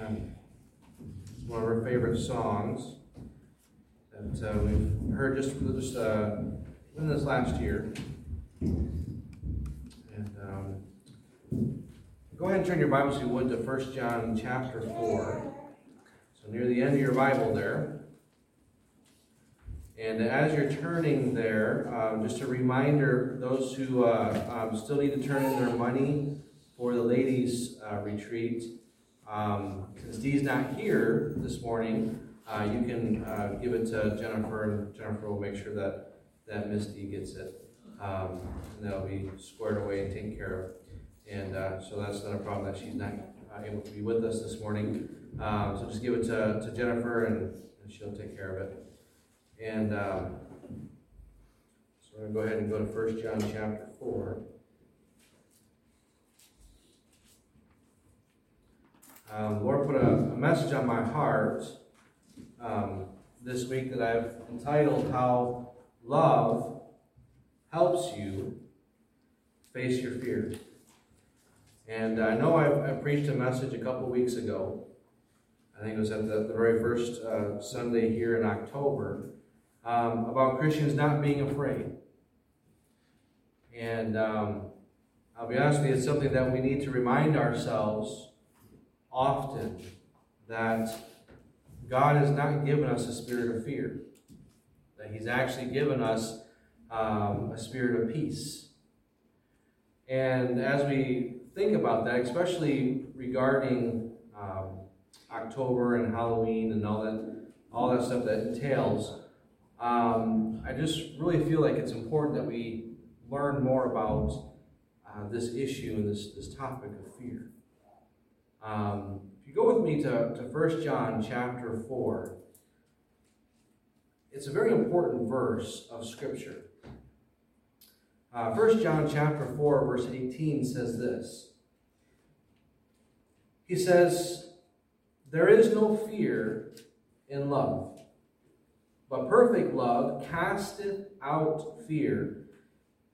It's one of our favorite songs that uh, we've heard just just uh, in this last year. And um, go ahead and turn your Bibles, if you would, to 1 John chapter 4. So near the end of your Bible there. And as you're turning there, um, just a reminder, those who uh, um, still need to turn in their money for the ladies' uh, retreat, um, since Dee's not here this morning, uh, you can uh, give it to Jennifer, and Jennifer will make sure that, that Miss Dee gets it. Um, and that'll be squared away and taken care of. And uh, so that's not a problem that she's not uh, able to be with us this morning. Um, so just give it to, to Jennifer, and, and she'll take care of it. And um, so we're going to go ahead and go to 1 John chapter 4. Um, Lord put a, a, message on my heart um, this week that I've entitled How Love Helps You Face Your Fear. And I know I, I preached a message a couple weeks ago. I think it was at the, the very first uh, Sunday here in October um, about Christians not being afraid. And um, I'll be honest with you, it's something that we need to remind ourselves often that God has not given us a spirit of fear, that He's actually given us um, a spirit of peace. And as we think about that, especially regarding um, October and Halloween and all that, all that stuff that entails, um, I just really feel like it's important that we learn more about uh, this issue and this, this topic of fear. Um, if you go with me to, to 1 John chapter 4, it's a very important verse of Scripture. Uh, 1 John chapter 4, verse 18 says this. He says, There is no fear in love, but perfect love casteth out fear,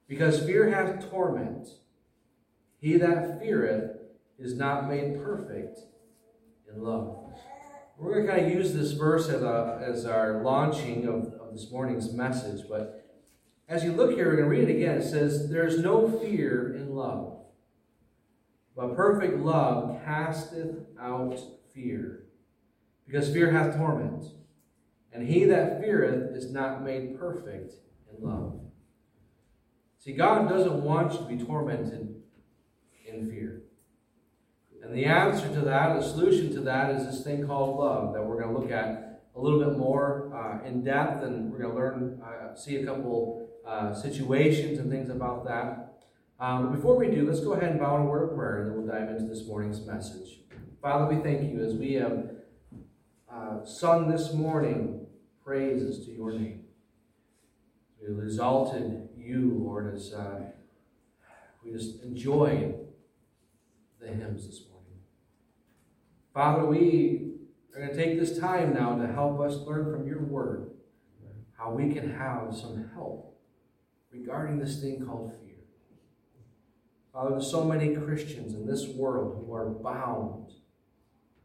because fear hath torment. He that feareth is not made perfect in love. We're going to kind of use this verse as, a, as our launching of, of this morning's message, but as you look here, we're going to read it again. It says, There's no fear in love, but perfect love casteth out fear, because fear hath torment. And he that feareth is not made perfect in love. See, God doesn't want you to be tormented in fear. And the answer to that, the solution to that, is this thing called love that we're going to look at a little bit more uh, in depth, and we're going to learn, uh, see a couple uh, situations and things about that. Um, before we do, let's go ahead and bow in a word of prayer, and then we'll dive into this morning's message. Father, we thank you as we have uh, sung this morning praises to your name. We exalted you, Lord, as uh, we just enjoyed the hymns this morning. Father, we are going to take this time now to help us learn from your word how we can have some help regarding this thing called fear. Father, there's so many Christians in this world who are bound,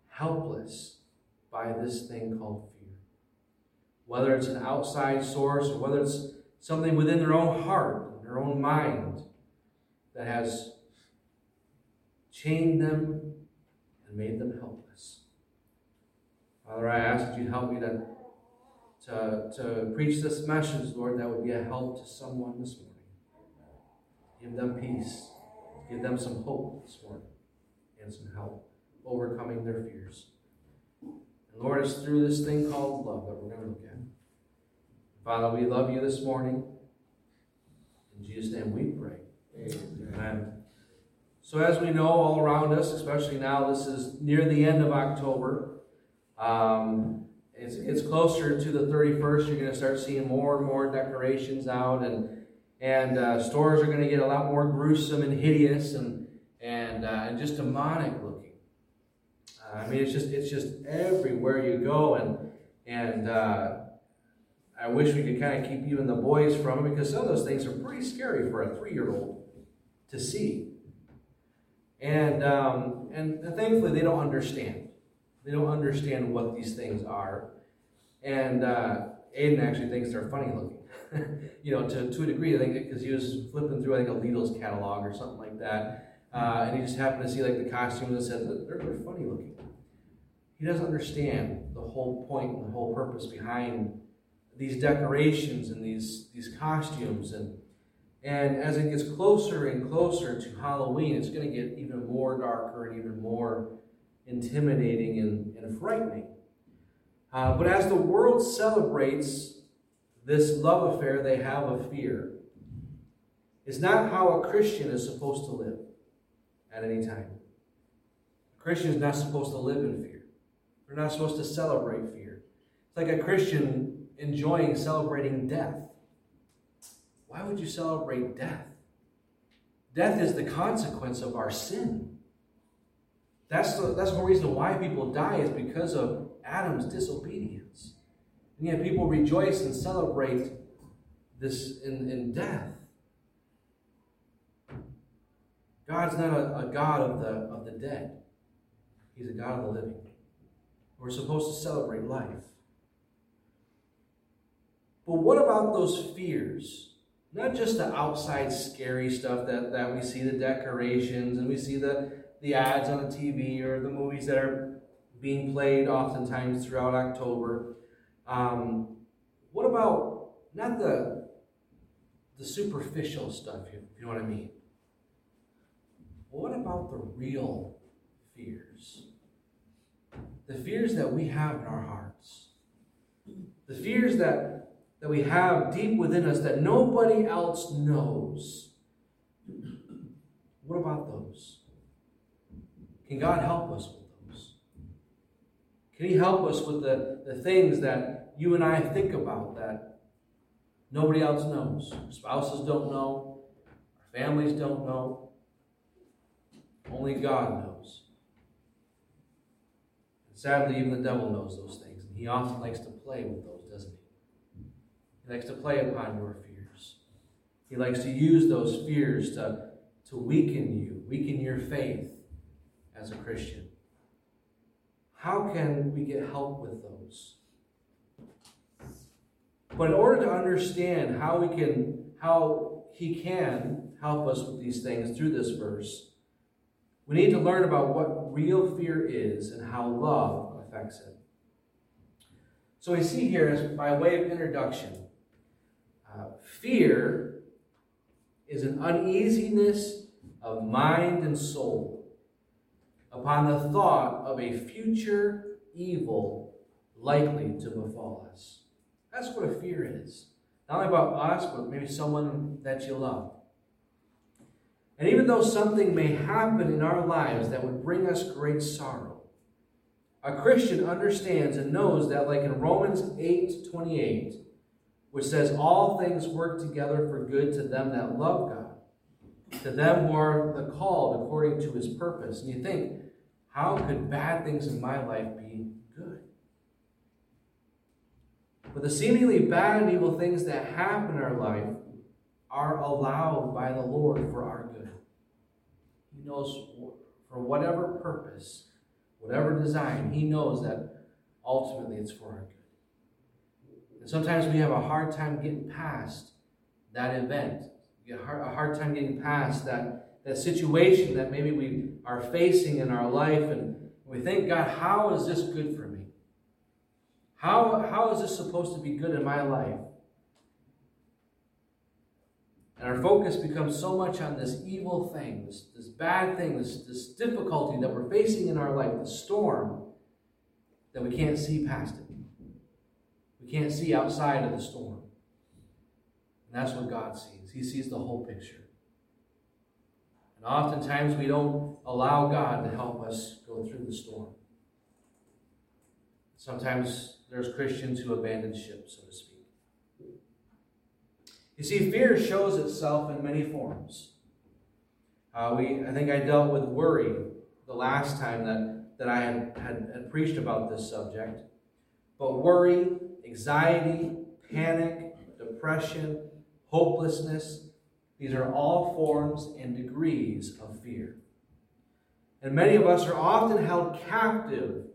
helpless by this thing called fear. Whether it's an outside source or whether it's something within their own heart, their own mind, that has chained them and made them helpless. Father, I ask that you help me to, to, to preach this message, Lord, that would be a help to someone this morning. Give them peace. Give them some hope this morning and some help overcoming their fears. And Lord, it's through this thing called love that we're going to look at. Father, we love you this morning. In Jesus' name we pray. Amen. Amen. So, as we know all around us, especially now, this is near the end of October. Um, it's, it's closer to the 31st. You're going to start seeing more and more decorations out, and and uh, stores are going to get a lot more gruesome and hideous and and uh, and just demonic looking. Uh, I mean, it's just it's just everywhere you go, and and uh, I wish we could kind of keep even the boys from it because some of those things are pretty scary for a three year old to see. And, um, and thankfully, they don't understand. They don't understand what these things are. And uh, Aiden actually thinks they're funny looking. you know, to, to a degree, I think, because he was flipping through, I think, a Lidl's catalog or something like that. Uh, and he just happened to see like the costumes and said, they're, they're funny looking. He doesn't understand the whole point and the whole purpose behind these decorations and these, these costumes. And, and as it gets closer and closer to Halloween, it's going to get even more darker and even more intimidating and, and frightening. Uh, but as the world celebrates this love affair they have of fear, it's not how a Christian is supposed to live at any time. A Christian is not supposed to live in fear. They're not supposed to celebrate fear. It's like a Christian enjoying celebrating death. Why would you celebrate death? Death is the consequence of our sin. That's the, that's the reason why people die is because of Adam's disobedience. And yet people rejoice and celebrate this in, in death. God's not a, a God of the, of the dead. He's a God of the living. We're supposed to celebrate life. But what about those fears? Not just the outside scary stuff that, that we see, the decorations, and we see the, the ads on the TV or the movies that are being played oftentimes throughout October. Um, what about not the the superficial stuff, you know what I mean? What about the real fears? The fears that we have in our hearts. The fears that, that we have deep within us that nobody else knows. What about those? Can God help us with those? can He help us with the, the things that you and I think about that nobody else knows? Spouses don't know, our families don't know. Only God knows. And sadly, even the devil knows those things. And he often likes to play with those? Likes to play upon your fears. He likes to use those fears to, to weaken you, weaken your faith as a Christian. How can we get help with those? But in order to understand how we can, how he can help us with these things through this verse, we need to learn about what real fear is and how love affects it. So we see here, by way of introduction, fear is an uneasiness of mind and soul upon the thought of a future evil likely to befall us. That's what a fear is. Not only about us, but maybe someone that you love. And even though something may happen in our lives that would bring us great sorrow, a Christian understands and knows that, like in Romans 8 28, which says, All things work together for good to them that love God to them who are the called according to his purpose. And you think, how could bad things in my life be good? But the seemingly bad and evil things that happen in our life are allowed by the Lord for our good. He knows for whatever purpose, whatever design, He knows that ultimately it's for our good. And sometimes we have a hard time getting past that event We have a hard time getting past that, that situation that maybe we are facing in our life, and we think, God, how is this good for me? How, how is this supposed to be good in my life? And our focus becomes so much on this evil thing, this, this bad thing, this, this difficulty that we're facing in our life, the storm, that we can't see past it. Can't see outside of the storm. And that's what God sees. He sees the whole picture. And oftentimes we don't allow God to help us go through the storm. Sometimes there's Christians who abandon ship, so to speak. You see, fear shows itself in many forms. Uh, we, I think I dealt with worry the last time that, that I had, had, had preached about this subject. But worry, anxiety, panic, depression, hopelessness. These are all forms and degrees of fear. And many of us are often held captive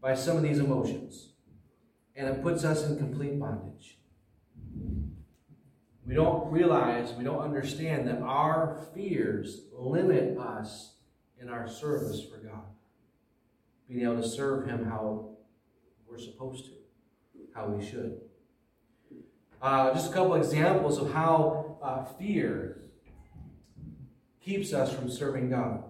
by some of these emotions. And it puts us in complete bondage. We don't realize, we don't understand that our fears limit us in our service for God. Being able to serve Him how we're supposed to, how we should. Uh, just a couple examples of how uh, fear keeps us from serving God.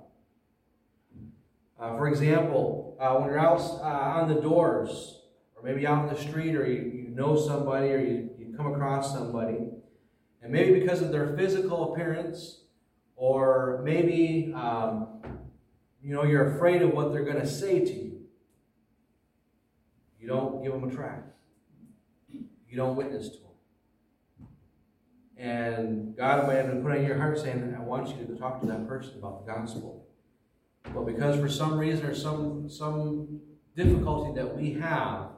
Uh, for example, uh, when you're out uh, on the doors, or maybe out in the street, or you, you know somebody, or you, you come across somebody, and maybe because of their physical appearance, or maybe um, you know you're afraid of what they're going to say to you, you don't give them a tract. You don't witness to them. And God might have been put on your heart saying, I want you to talk to that person about the gospel. But because for some reason or some some difficulty that we have,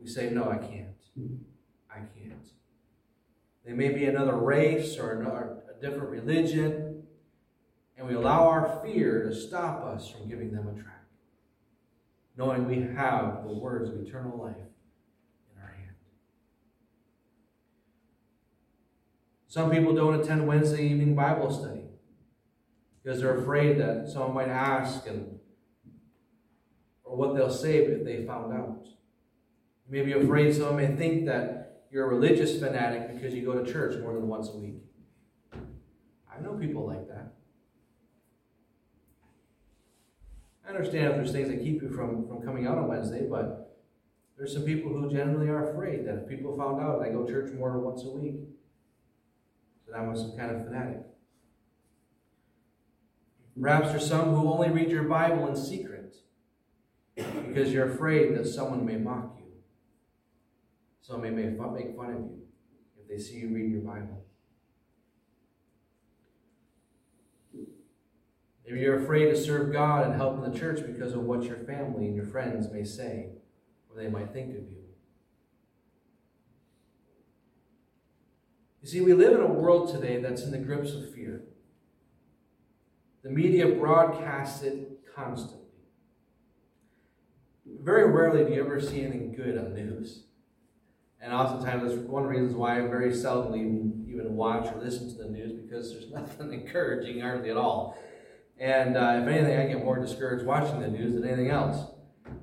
we say, No, I can't. I can't. They may be another race or another, a different religion, and we allow our fear to stop us from giving them a tract, knowing we have the words of eternal life in our hand. Some people don't attend Wednesday evening Bible study because they're afraid that someone might ask and or what they'll say if they found out. You may be afraid someone may think that you're a religious fanatic because you go to church more than once a week. I know people like that. I understand if there's things that keep you from, from coming out on Wednesday, but there's some people who generally are afraid that if people found out I go to church more than once a week, that I'm some kind of fanatic. Perhaps there's some who only read your Bible in secret because you're afraid that someone may mock you. Someone may make fun of you if they see you reading your Bible. Maybe you're afraid to serve God and help in the church because of what your family and your friends may say or they might think of you. You see, we live in a world today that's in the grips of fear. The media broadcasts it constantly. Very rarely do you ever see anything good on the news. And oftentimes, that's one of the reasons why I very seldom even, even watch or listen to the news because there's nothing encouraging hardly at all. And uh, if anything, I get more discouraged watching the news than anything else.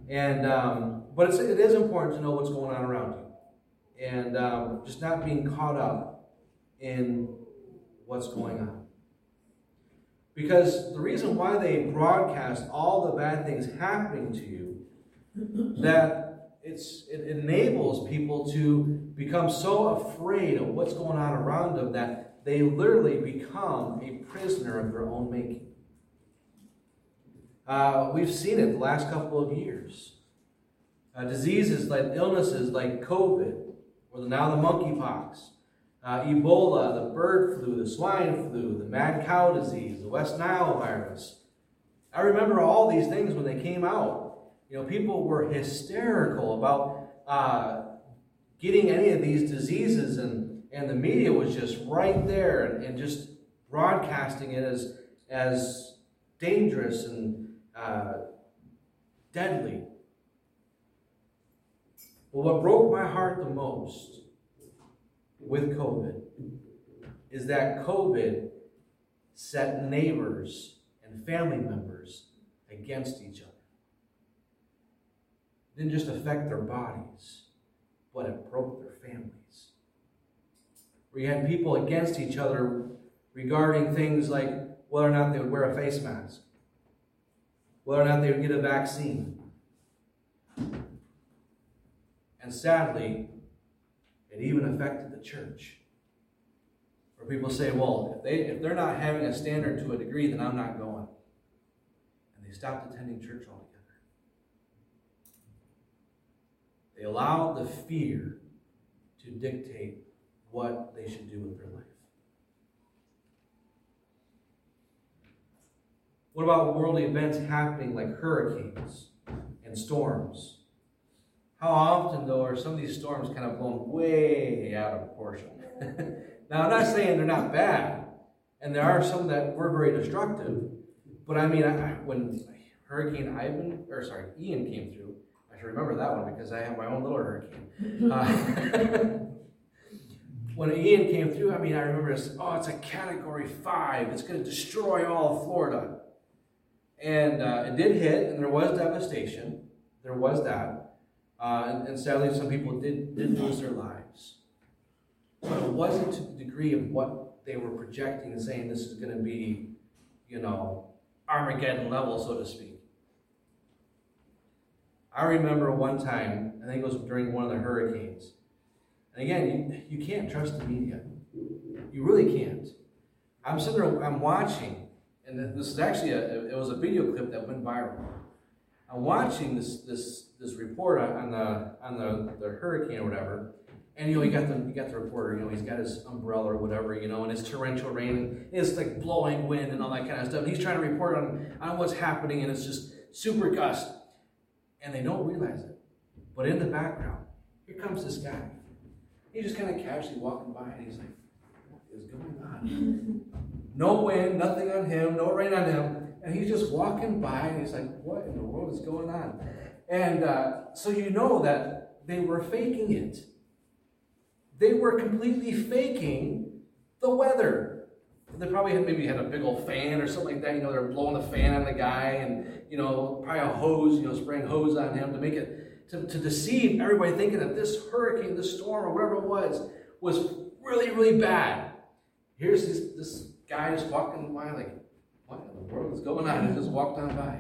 And um, but it's, it is important to know what's going on around you, and um, just not being caught up in what's going on. Because the reason why they broadcast all the bad things happening to you, that it's it enables people to become so afraid of what's going on around them that they literally become a prisoner of their own making. Uh, we've seen it the last couple of years. Uh, diseases like illnesses like COVID, or now the monkeypox, uh, Ebola, the bird flu, the swine flu, the mad cow disease, the West Nile virus. I remember all these things when they came out. You know, people were hysterical about uh, getting any of these diseases, and, and the media was just right there and, and just broadcasting it as, as dangerous and uh, deadly. But what broke my heart the most with COVID is that COVID set neighbors and family members against each other. It didn't just affect their bodies, but it broke their families. You had people against each other regarding things like whether or not they would wear a face mask, whether or not they would get a vaccine. And sadly, it even affected the church. Where people say, well, if, they, if they're not having a standard to a degree, then I'm not going. And they stopped attending church altogether. They allowed the fear to dictate what they should do with their life. What about world events happening like hurricanes and storms? How often, though, are some of these storms kind of blown way out of proportion? now, I'm not saying they're not bad, and there are some that were very destructive, but I mean, I, when Hurricane Ivan, or sorry, Ian came through. I should remember that one because I have my own little hurricane. Uh, when Ian came through, I mean, I remember it's, oh, it's a category five. It's going to destroy all of Florida. And uh, it did hit, and there was devastation. There was that. Uh, and, and, sadly, some people did, did lose their lives. But it wasn't to the degree of what they were projecting and saying this is going to be, you know, Armageddon level, so to speak. I remember one time, I think it was during one of the hurricanes. And again, you, you can't trust the media. You really can't. I'm sitting there, I'm watching, and this is actually a, it was a video clip that went viral. I'm watching this this this report on the on the, the hurricane or whatever, and you know you got the you got the reporter, you know he's got his umbrella or whatever, you know, and it's torrential rain, and it's like blowing wind and all that kind of stuff. And he's trying to report on on what's happening, and it's just super gust, and they don't realize it. But in the background, here comes this guy. He's just kind of casually walking by, and he's like, "What is going on?" no wind, nothing on him, no rain on him. And he's just walking by and he's like, what in the world is going on? And uh, so you know that they were faking it. They were completely faking the weather. They probably had maybe had a big old fan or something like that. You know, they're blowing the fan on the guy and, you know, probably a hose, you know, spraying hose on him to make it, to, to deceive everybody thinking that this hurricane, this storm, or whatever it was, was really, really bad. Here's this, this guy just walking by like, what in the world is going on? He just walked on by.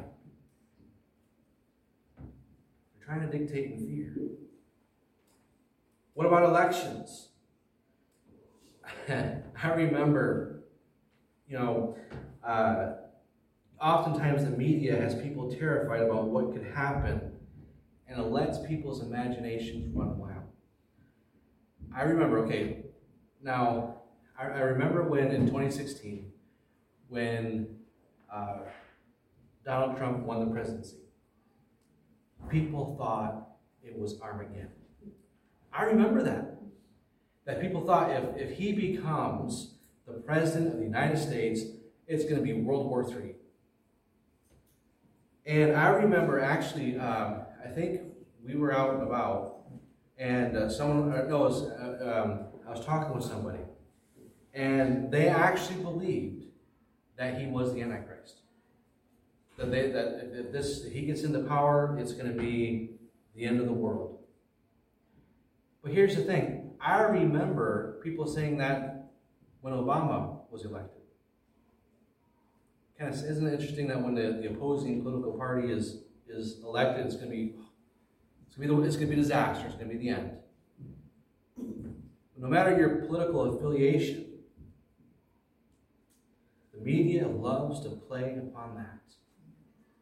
They're trying to dictate in fear. What about elections? I remember, you know, uh, oftentimes the media has people terrified about what could happen, and it lets people's imaginations run wild. I remember, okay, now, I, I remember when in 2016, when uh, Donald Trump won the presidency, people thought it was Armageddon. I remember that. That people thought if, if he becomes the president of the United States, it's going to be World War III. And I remember actually, um, I think we were out and about, and uh, someone, uh, no, was, uh, um, I was talking with somebody, and they actually believed that he was the Antichrist. That, they, that if this if he gets into power, it's going to be the end of the world. But here's the thing: I remember people saying that when Obama was elected. Kind of isn't it interesting that when the, the opposing political party is is elected, it's going to be it's going to be, the, it's going to be disaster. It's going to be the end. no matter your political affiliation, media loves to play upon that.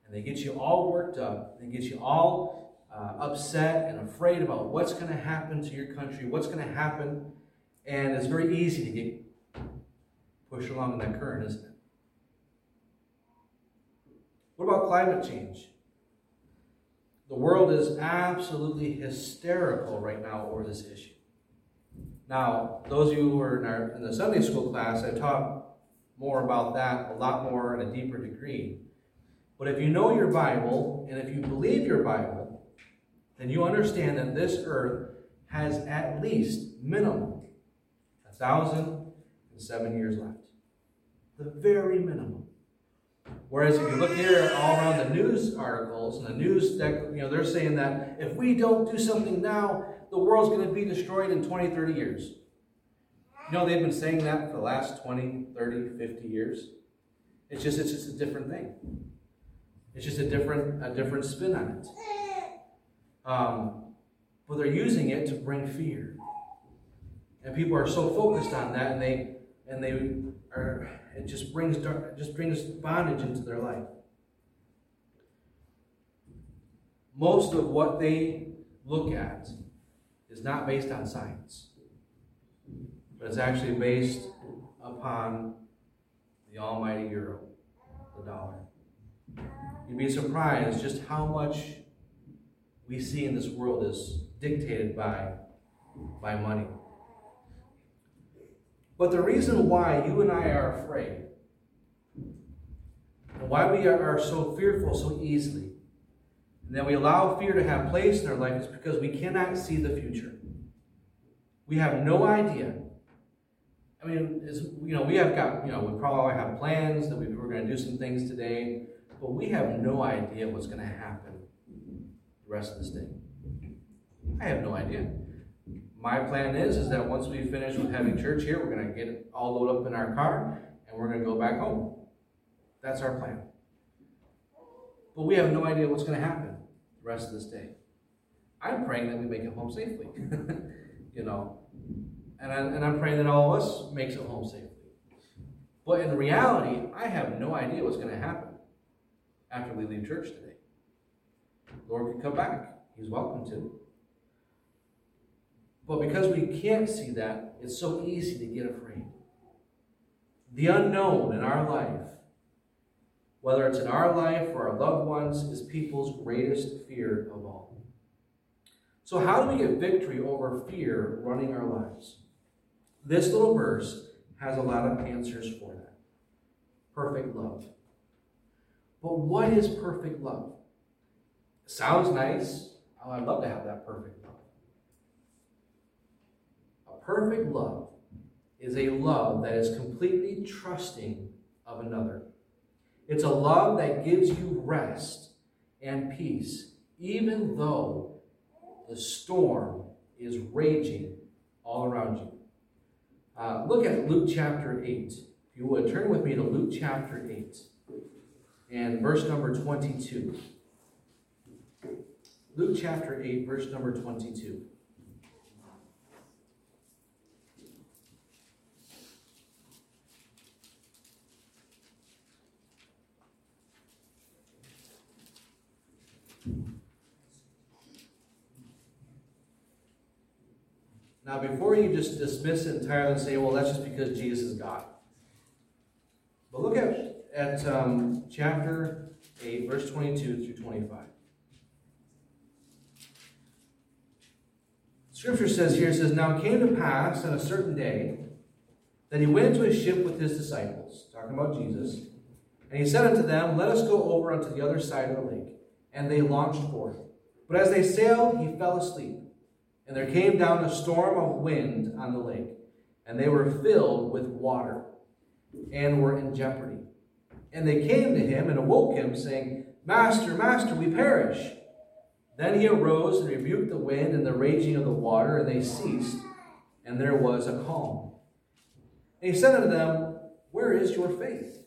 And they get you all worked up, they get you all uh, upset and afraid about what's going to happen to your country, what's going to happen. And it's very easy to get pushed along in that current, isn't it? What about climate change? The world is absolutely hysterical right now over this issue. Now, those of you who are in, our, in the Sunday school class, I taught more about that a lot more in a deeper degree. But if you know your Bible and if you believe your Bible, then you understand that this earth has at least minimum a thousand and seven years left. The very minimum. Whereas if you look here all around the news articles and the news that you know they're saying that if we don't do something now, the world's going to be destroyed in 20, 30 years. You know, they've been saying that for the last 20, 30, 50 years. It's just it's just a different thing. It's just a different a different spin on it. Um, but they're using it to bring fear, and people are so focused on that, and they and they are it just brings it just brings bondage into their life. Most of what they look at is not based on science but it's actually based upon the almighty euro, the dollar. You'd be surprised just how much we see in this world is dictated by, by money. But the reason why you and I are afraid and why we are, so fearful so easily, and that we allow fear to have place in our life is because we cannot see the future. We have no idea. I mean, you know, we have got, you know, we probably have plans that we, we're going to do some things today, but we have no idea what's going to happen the rest of this day. I have no idea. My plan is, is that once we finish with having church here, we're going to get all loaded up in our car and we're going to go back home. That's our plan. But we have no idea what's going to happen the rest of this day. I'm praying that we make it home safely. you know, and, I, and I'm praying that all of us makes it home safely. But in reality, I have no idea what's going to happen after we leave church today. Lord could come back. He's welcome to. But because we can't see that, it's so easy to get afraid. The unknown in our life, whether it's in our life or our loved ones, is people's greatest fear of all. So, how do we get victory over fear running our lives? This little verse has a lot of answers for that. Perfect love. But what is perfect love? Sounds nice. Oh, I'd love to have that perfect love. A perfect love is a love that is completely trusting of another. It's a love that gives you rest and peace, even though the storm is raging all around you. Uh, look at Luke chapter 8. If you would, turn with me to Luke chapter 8 and verse number 22. Luke chapter 8, verse number 22. Now, before you just dismiss it entirely and say, well, that's just because Jesus is God. But look at, at um, chapter 8, verse 22 through 25. Scripture says here, it says, Now it came to pass on a certain day that he went into a ship with his disciples, talking about Jesus, and he said unto them, Let us go over unto the other side of the lake. And they launched forth. But as they sailed, he fell asleep. And there came down a storm of wind on the lake, and they were filled with water, and were in jeopardy. And they came to him and awoke him, saying, Master, Master, we perish. Then he arose and rebuked the wind and the raging of the water, and they ceased, and there was a calm. And he said unto them, Where is your faith?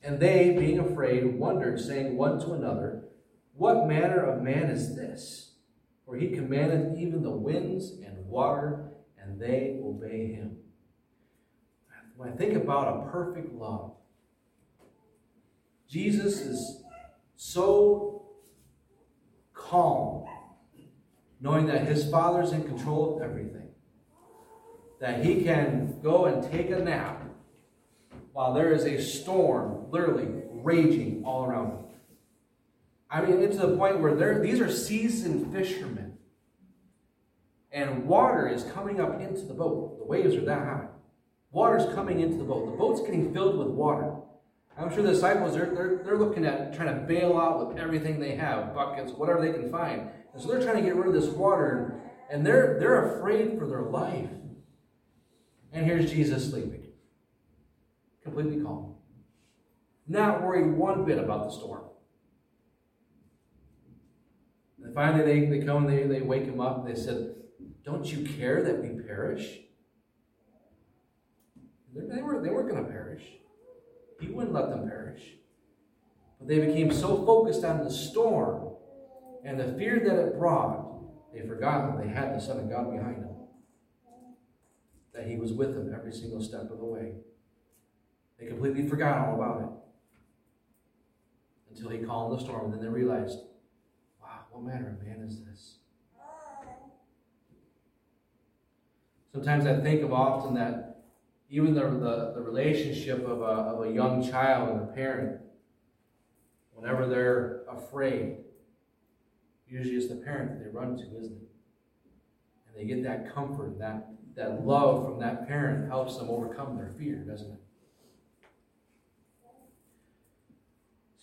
And they, being afraid, wondered, saying one to another, What manner of man is this? For he commanded even the winds and water, and they obey him. When I think about a perfect love, Jesus is so calm, knowing that his Father's in control of everything, that he can go and take a nap while there is a storm literally raging all around him. I mean, it's to the point where they're, these are seasoned fishermen. And water is coming up into the boat. The waves are that high. Water's coming into the boat. The boat's getting filled with water. I'm sure the disciples, they're, they're, they're looking at trying to bail out with everything they have, buckets, whatever they can find. And so they're trying to get rid of this water, and they're, they're afraid for their life. And here's Jesus sleeping, completely calm, not worried one bit about the storm. And finally, they, they come and they, they wake him up and they said, Don't you care that we perish? They, were, they weren't going to perish. He wouldn't let them perish. But they became so focused on the storm and the fear that it brought, they forgot that they had the Son of God behind them. That He was with them every single step of the way. They completely forgot all about it. Until He calmed the storm, and then they realized what manner of man is this? Sometimes I think of often that even the, the, the relationship of a, of a young child and a parent, whenever they're afraid, usually it's the parent that they run to, isn't it? And they get that comfort, that, that love from that parent helps them overcome their fear, doesn't it?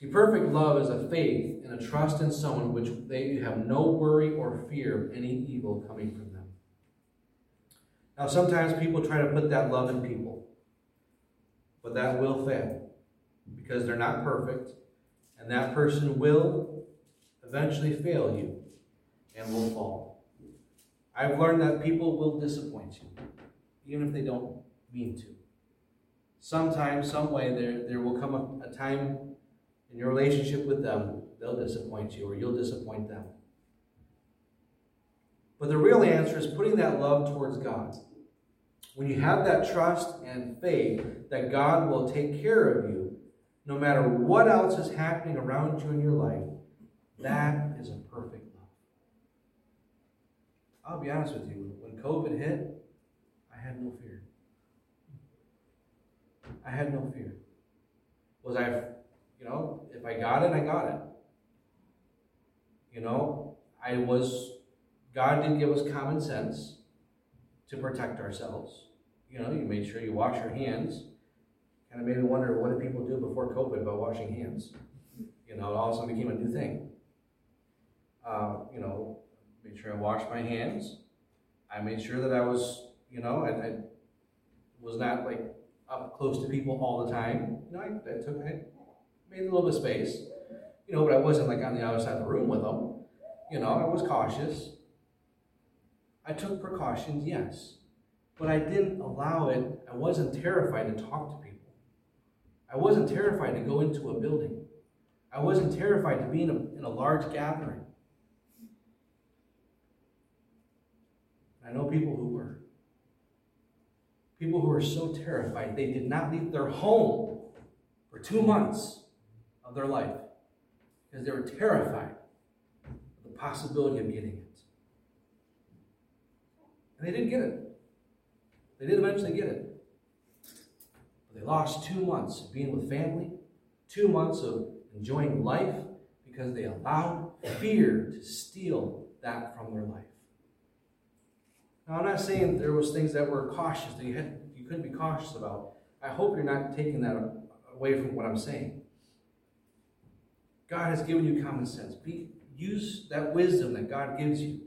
See, perfect love is a faith and a trust in someone which they have no worry or fear of any evil coming from them. Now, sometimes people try to put that love in people, but that will fail because they're not perfect, and that person will eventually fail you and will fall. I've learned that people will disappoint you, even if they don't mean to. Sometimes, some way, there, there will come a, a time in your relationship with them, they'll disappoint you or you'll disappoint them. But the real answer is putting that love towards God. When you have that trust and faith that God will take care of you, no matter what else is happening around you in your life, that is a perfect love. I'll be honest with you, when COVID hit, I had no fear. I had no fear. Was I, you know, if I got it, I got it. You know, I was, God did give us common sense to protect ourselves. You know, you made sure you wash your hands. Kind of made me wonder what did people do before COVID about washing hands? You know, it all of a sudden became a new thing. Uh, you know, made sure I washed my hands. I made sure that I was, you know, I, I was not like up close to people all the time. You know, I, I took, I made a little bit of space. You know, but I wasn't like on the other side of the room with them. You know, I was cautious. I took precautions, yes. But I didn't allow it, I wasn't terrified to talk to people. I wasn't terrified to go into a building. I wasn't terrified to be in a, in a large gathering. I know people who were. People who were so terrified they did not leave their home for two months of their life because they were terrified of the possibility of getting it. And they didn't get it. They did eventually get it. But they lost two months of being with family, two months of enjoying life because they allowed fear to steal that from their life. Now, I'm not saying there was things that were cautious that you had you couldn't be cautious about. I hope you're not taking that away from what I'm saying. God has given you common sense. Be, use that wisdom that God gives you.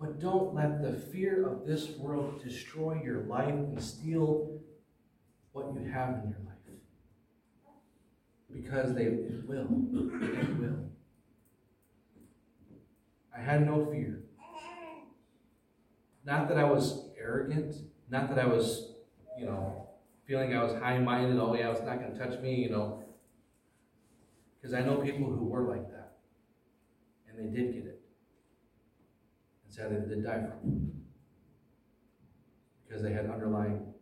But don't let the fear of this world destroy your life and steal what you have in your life. Because they will. It will. I had no fear. Not that I was arrogant, not that I was, you know, feeling I was high minded, oh yeah, it's not going to touch me, you know. Because I know people who were like that. And they did get it. And sadly, they did die from it. Because they had underlying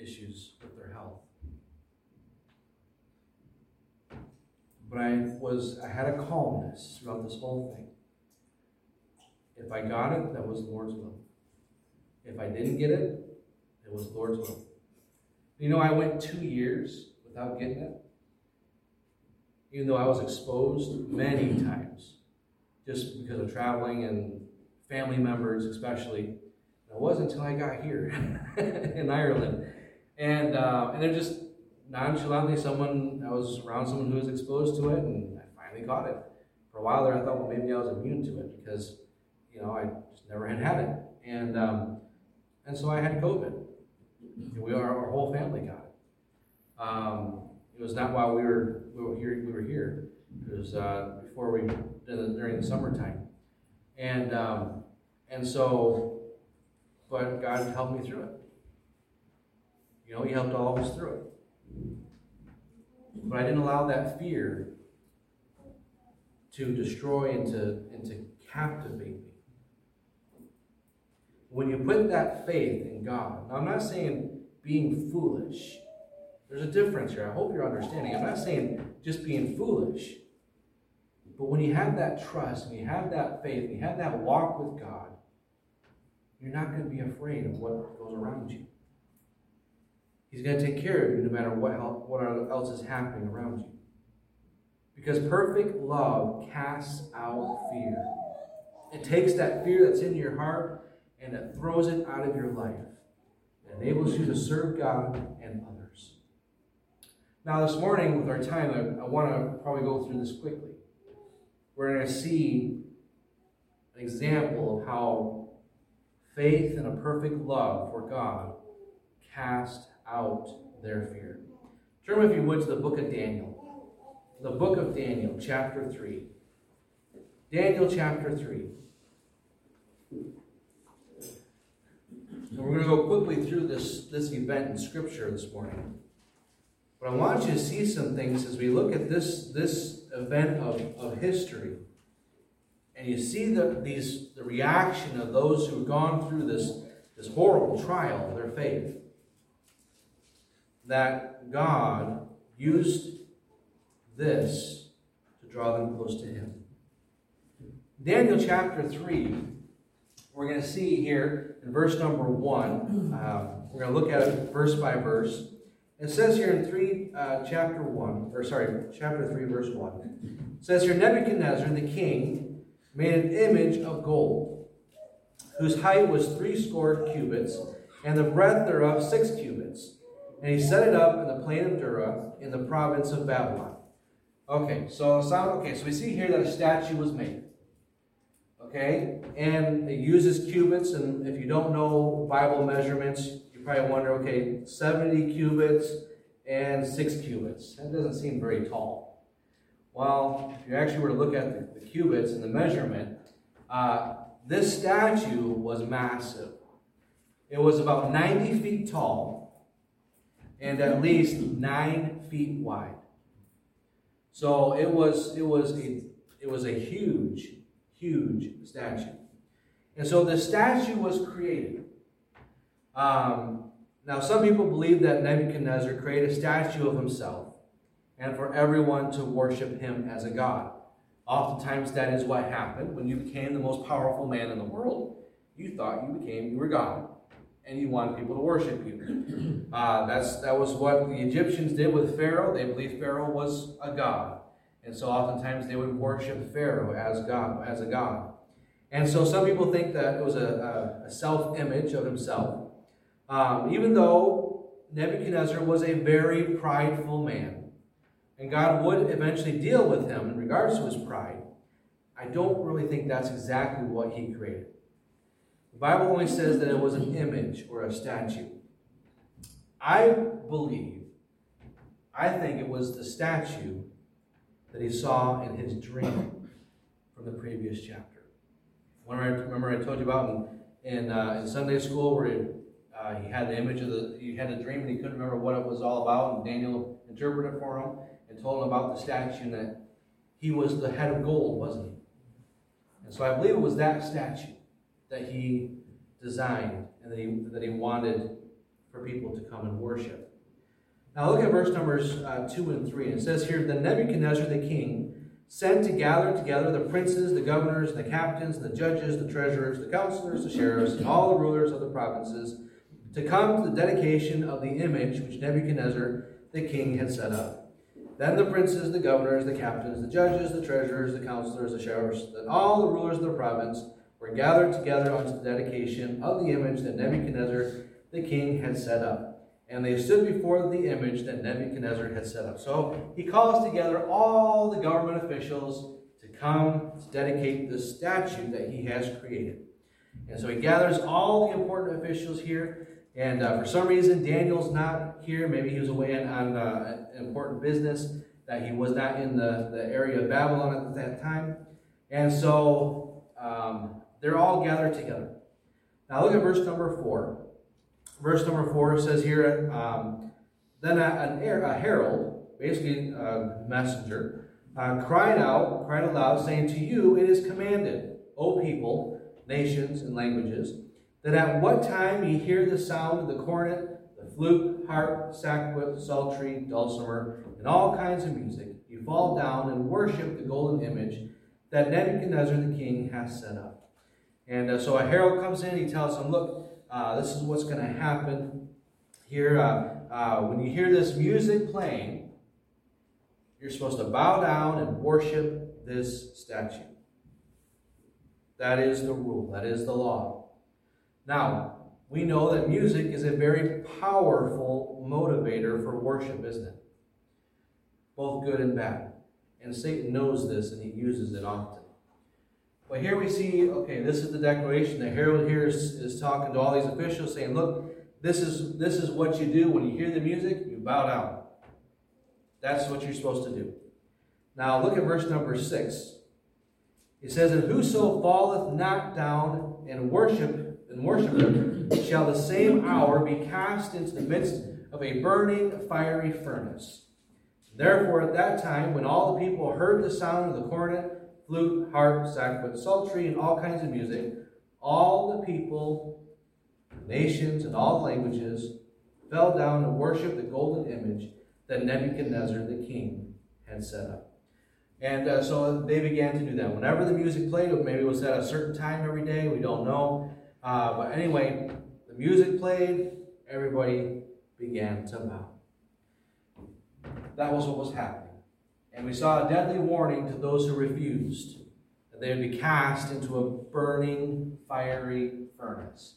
issues with their health. But I was, I had a calmness throughout this whole thing. If I got it, that was the Lord's will. If I didn't get it, it was the Lord's will. You know, I went two years without getting it, even though I was exposed many times just because of traveling and family members, especially. It wasn't until I got here in Ireland. And, uh, and then just nonchalantly, someone, I was around someone who was exposed to it, and I finally got it. For a while there, I thought, well, maybe I was immune to it because, you know, I just never had had it. And, um, and so I had COVID. We are, our whole family got it. Um, it was not while we were, we were here. We were here. It was uh, before we during the summertime, and um, and so, but God helped me through it. You know, He helped all of us through it. But I didn't allow that fear to destroy and to, and to captivate me when you put that faith in God, now I'm not saying being foolish. There's a difference here. I hope you're understanding. I'm not saying just being foolish. But when you have that trust, when you have that faith, when you have that walk with God, you're not going to be afraid of what goes around you. He's going to take care of you no matter what, what else is happening around you. Because perfect love casts out fear. It takes that fear that's in your heart and it throws it out of your life. It enables you to serve God and others. Now, this morning, with our time, I, I want to probably go through this quickly. We're going to see an example of how faith and a perfect love for God cast out their fear. Turn, if you would, to the book of Daniel. The book of Daniel, chapter 3. Daniel chapter 3. And we're going to go quickly through this, this event in Scripture this morning. But I want you to see some things as we look at this, this event of, of history. And you see the, these, the reaction of those who have gone through this, this horrible trial of their faith. That God used this to draw them close to Him. Daniel chapter 3, we're going to see here in verse number 1. Um, we're going to look at it verse by verse. It says here in 3, uh, chapter 1, or sorry, chapter 3, verse 1. It says here Nebuchadnezzar the king made an image of gold, whose height was three score cubits, and the breadth thereof six cubits. And he set it up in the plain of Dura in the province of Babylon. Okay, so okay, so we see here that a statue was made. Okay, and it uses cubits, and if you don't know Bible measurements, probably wonder, okay, 70 cubits and 6 cubits. That doesn't seem very tall. Well, if you actually were to look at the, the cubits and the measurement, uh, this statue was massive. It was about 90 feet tall and at least 9 feet wide. So it was, it was, a, it was a huge, huge statue. And so the statue was created. Um, now, some people believe that Nebuchadnezzar created a statue of himself and for everyone to worship him as a god. Oftentimes, that is what happened when you became the most powerful man in the world. You thought you became, you were God, and you wanted people to worship you. Uh, that's that was what the Egyptians did with Pharaoh. They believed Pharaoh was a god, and so oftentimes they would worship Pharaoh as God, as a god. And so some people think that it was a, a, a self-image of himself. Um, even though Nebuchadnezzar was a very prideful man, and God would eventually deal with him in regards to his pride, I don't really think that's exactly what he created. The Bible only says that it was an image or a statue. I believe, I think it was the statue that he saw in his dream from the previous chapter. Remember, remember I told you about in, in, uh, in Sunday school where uh, he had the image of the, he had a dream and he couldn't remember what it was all about. And Daniel interpreted for him and told him about the statue that he was the head of gold, wasn't he? And so I believe it was that statue that he designed and that he, that he wanted for people to come and worship. Now look at verse numbers uh, 2 and 3. It says here, Then Nebuchadnezzar the king sent to gather together the princes, the governors, the captains, the judges, the treasurers, the counselors, the sheriffs, and all the rulers of the provinces to come to the dedication of the image which Nebuchadnezzar the king had set up. Then the princes, the governors, the captains, the judges, the treasurers, the counselors, the sheriffs, and all the rulers of the province were gathered together unto the dedication of the image that Nebuchadnezzar the king had set up. And they stood before the image that Nebuchadnezzar had set up. So he calls together all the government officials to come to dedicate the statue that he has created. And so he gathers all the important officials here and uh, for some reason, Daniel's not here. Maybe he was away on, on uh, important business that he was not in the, the area of Babylon at that time. And so um, they're all gathered together. Now look at verse number 4. Verse number 4 says here, um, Then a, a, herald, basically a messenger, uh, cried out, cried aloud, saying, To you it is commanded, O people, nations, and languages, that at what time ye hear the sound of the cornet, the flute, harp, sackbut, psaltery, dulcimer, and all kinds of music, you fall down and worship the golden image that Nebuchadnezzar the king has set up. And uh, so a herald comes in, and he tells them, Look, uh, this is what's going to happen here. Uh, uh, when you hear this music playing, you're supposed to bow down and worship this statue. That is the rule, that is the law. Now, we know that music is a very powerful motivator for worship, isn't it? both good and bad. And Satan knows this and he uses it often. But here we see, okay, this is the declaration. The herald here is, is talking to all these officials saying, look, this is this is what you do when you hear the music, you bow down. That's what you're supposed to do. Now look at verse number six. It says, And whoso falleth not down and worship and worship shall the same hour be cast into the midst of a burning fiery furnace. Therefore, at that time, when all the people heard the sound of the cornet, flute, harp, sackbut, psaltery, and all kinds of music, all the people, nations, and all languages fell down to worship the golden image that Nebuchadnezzar the king had set up. And uh, so they began to do that. Whenever the music played, maybe it was at a certain time every day, we don't know. Uh, but anyway, the music played, everybody began to bow. That was what was happening. And we saw a deadly warning to those who refused that they would be cast into a burning, fiery furnace.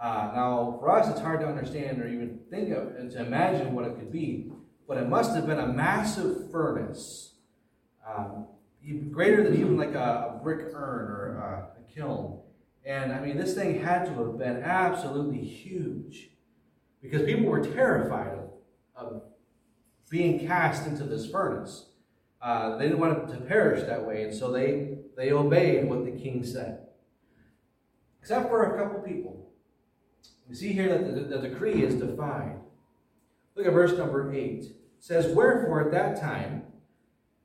Uh, now, for us, it's hard to understand or even think of and to imagine what it could be, but it must have been a massive furnace, um, greater than even like a, a brick urn or a, a kiln. And I mean, this thing had to have been absolutely huge because people were terrified of, of being cast into this furnace. Uh, they didn't want to perish that way, and so they, they obeyed what the king said. Except for a couple people. We see here that the, the decree is defied. Look at verse number 8. It says, Wherefore at that time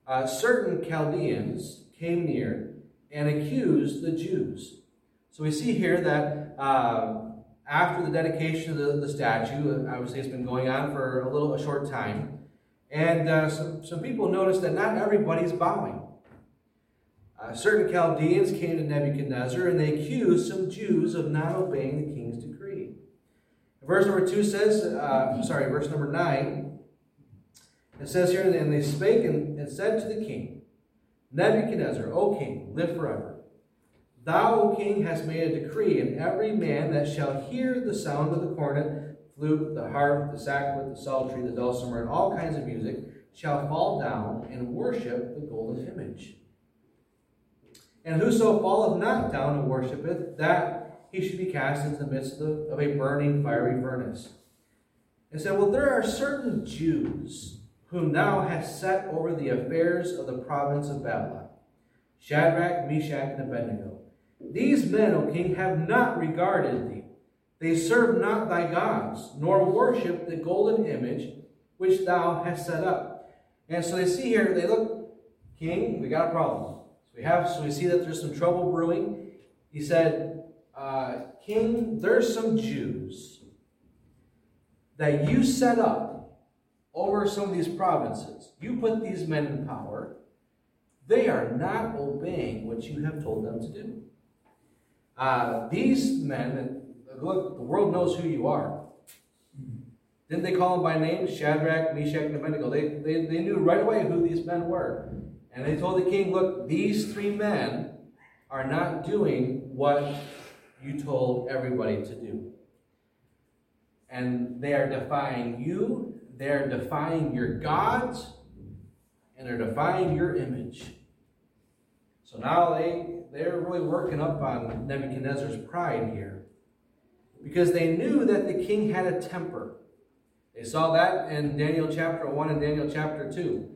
uh, certain Chaldeans came near and accused the Jews. So we see here that uh, after the dedication of the, the statue, obviously it's been going on for a little a short time, and uh, some, some people noticed that not everybody's bowing. Uh, certain Chaldeans came to Nebuchadnezzar and they accused some Jews of not obeying the king's decree. Verse number 2 says, uh, sorry, verse number 9, it says here, And they spake and, and said to the king, Nebuchadnezzar, O king, live forever. Thou, O king, hast made a decree, and every man that shall hear the sound of the cornet flute, the harp, the sackbut, the psaltery, the dulcimer, and all kinds of music, shall fall down and worship the golden image. And whoso falleth not down and worshipeth, that he should be cast into the midst of, of a burning fiery furnace. And said, Well, there are certain Jews whom thou hast set over the affairs of the province of Babylon Shadrach, Meshach, and Abednego. These men, O king, have not regarded thee they serve not thy gods, nor worship the golden image which thou hast set up. And so they see here, they look, King, we got a problem. So we have, so we see that there's some trouble brewing. He said, uh, King, there's some Jews that you set up over some of these provinces. You put these men in power. They are not obeying what you have told them to do. Uh, these men, look, the world knows who you are. Didn't they call them by name? Shadrach, Meshach, and Abednego. They, they, they knew right away who these men were. And they told the king, look, these three men are not doing what you told everybody to do. And they are defying you, they're defying your gods, and they're defying your image. So now they, they're really working up on Nebuchadnezzar's pride here because they knew that the king had a temper. They saw that in Daniel chapter 1 and Daniel chapter 2.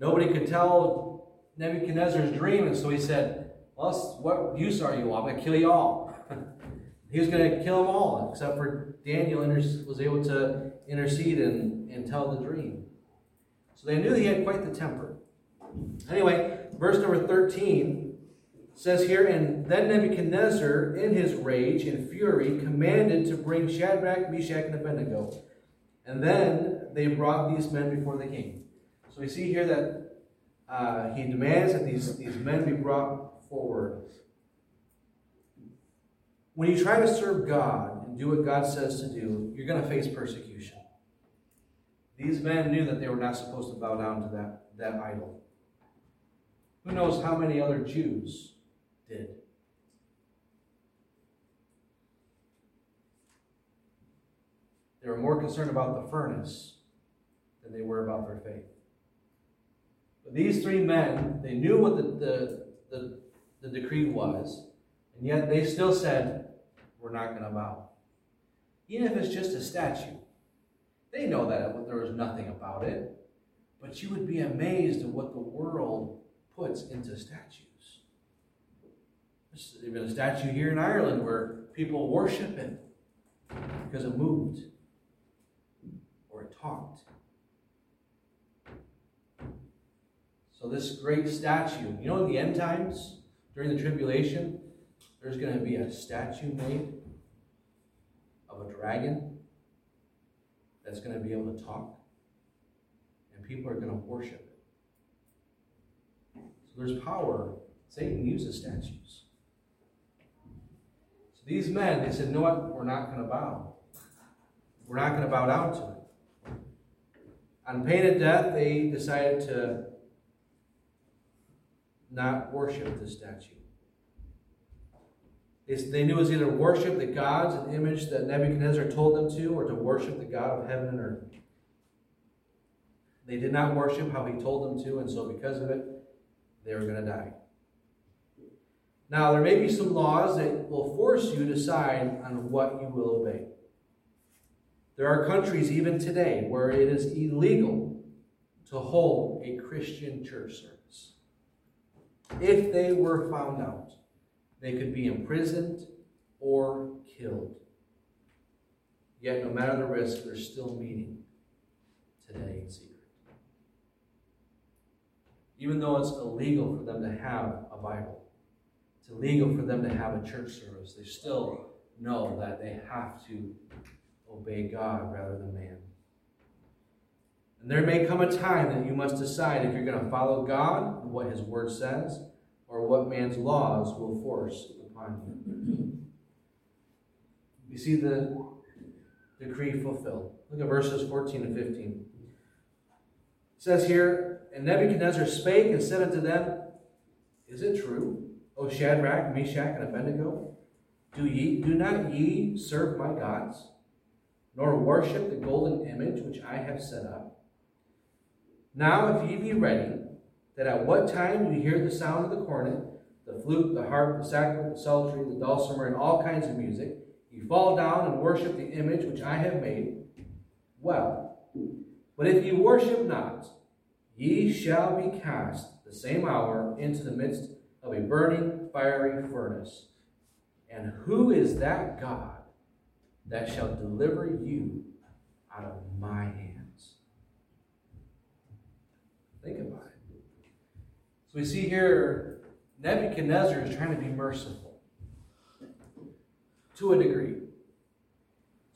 Nobody could tell Nebuchadnezzar's dream, and so he said, Well, what use are you? I'm going to kill you all. he was going to kill them all, except for Daniel was able to intercede and, and tell the dream. So they knew he had quite the temper. Anyway, verse number 13 says here, and then Nebuchadnezzar, in his rage and fury, commanded to bring Shadrach, Meshach, and Abednego. And then they brought these men before the king. So we see here that uh, he demands that these, these men be brought forward. When you try to serve God and do what God says to do, you're going to face persecution. These men knew that they were not supposed to bow down to that, that idol. Who knows how many other Jews did. They were more concerned about the furnace than they were about their faith. But these three men, they knew what the, the, the, the decree was, and yet they still said, We're not going to bow. Even if it's just a statue. They know that there was nothing about it. But you would be amazed at what the world puts into statues. There's even a statue here in Ireland where people worship it because it moved or it talked. So, this great statue, you know, in the end times, during the tribulation, there's going to be a statue made of a dragon that's going to be able to talk, and people are going to worship there's power. Satan uses statues. So, these men, they said, know what? We're not going to bow. We're not going to bow down to it. On pain of death, they decided to not worship the statue. They knew it was either worship the gods and image that Nebuchadnezzar told them to, or to worship the God of heaven and earth. They did not worship how he told them to, and so because of it, they were going to die. Now, there may be some laws that will force you to decide on what you will obey. There are countries, even today, where it is illegal to hold a Christian church service. If they were found out, they could be imprisoned or killed. Yet, no matter the risk, they're still meeting today in secret. Even though it's illegal for them to have a Bible, it's illegal for them to have a church service, they still know that they have to obey God rather than man. And there may come a time that you must decide if you're going to follow God and what His Word says, or what man's laws will force upon you. You see the decree fulfilled. Look at verses 14 and 15. It says here, And Nebuchadnezzar spake and said unto them, Is it true, O Shadrach, Meshach, and Abednego? Do ye do not ye serve my gods, nor worship the golden image which I have set up? Now if ye be ready, that at what time you hear the sound of the cornet, the flute, the harp, the sackbut, the psaltery, the dulcimer, and all kinds of music, you fall down and worship the image which I have made, well. But if ye worship not, ye shall be cast the same hour into the midst of a burning fiery furnace. And who is that God that shall deliver you out of my hands? Think about it. So we see here Nebuchadnezzar is trying to be merciful to a degree.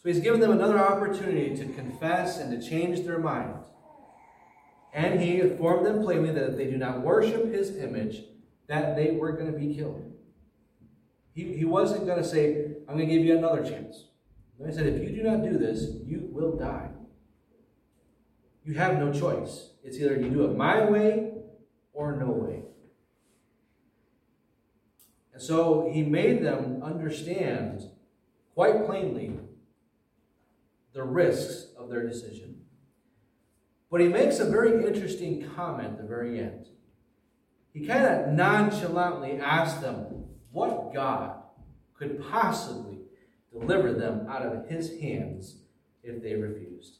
So he's given them another opportunity to confess and to change their mind. And he informed them plainly that if they do not worship his image, that they were going to be killed. He, he wasn't going to say, I'm going to give you another chance. He said, if you do not do this, you will die. You have no choice. It's either you do it my way or no way. And so he made them understand quite plainly the risks of their decision. But he makes a very interesting comment at the very end. He kind of nonchalantly asks them what God could possibly deliver them out of his hands if they refused.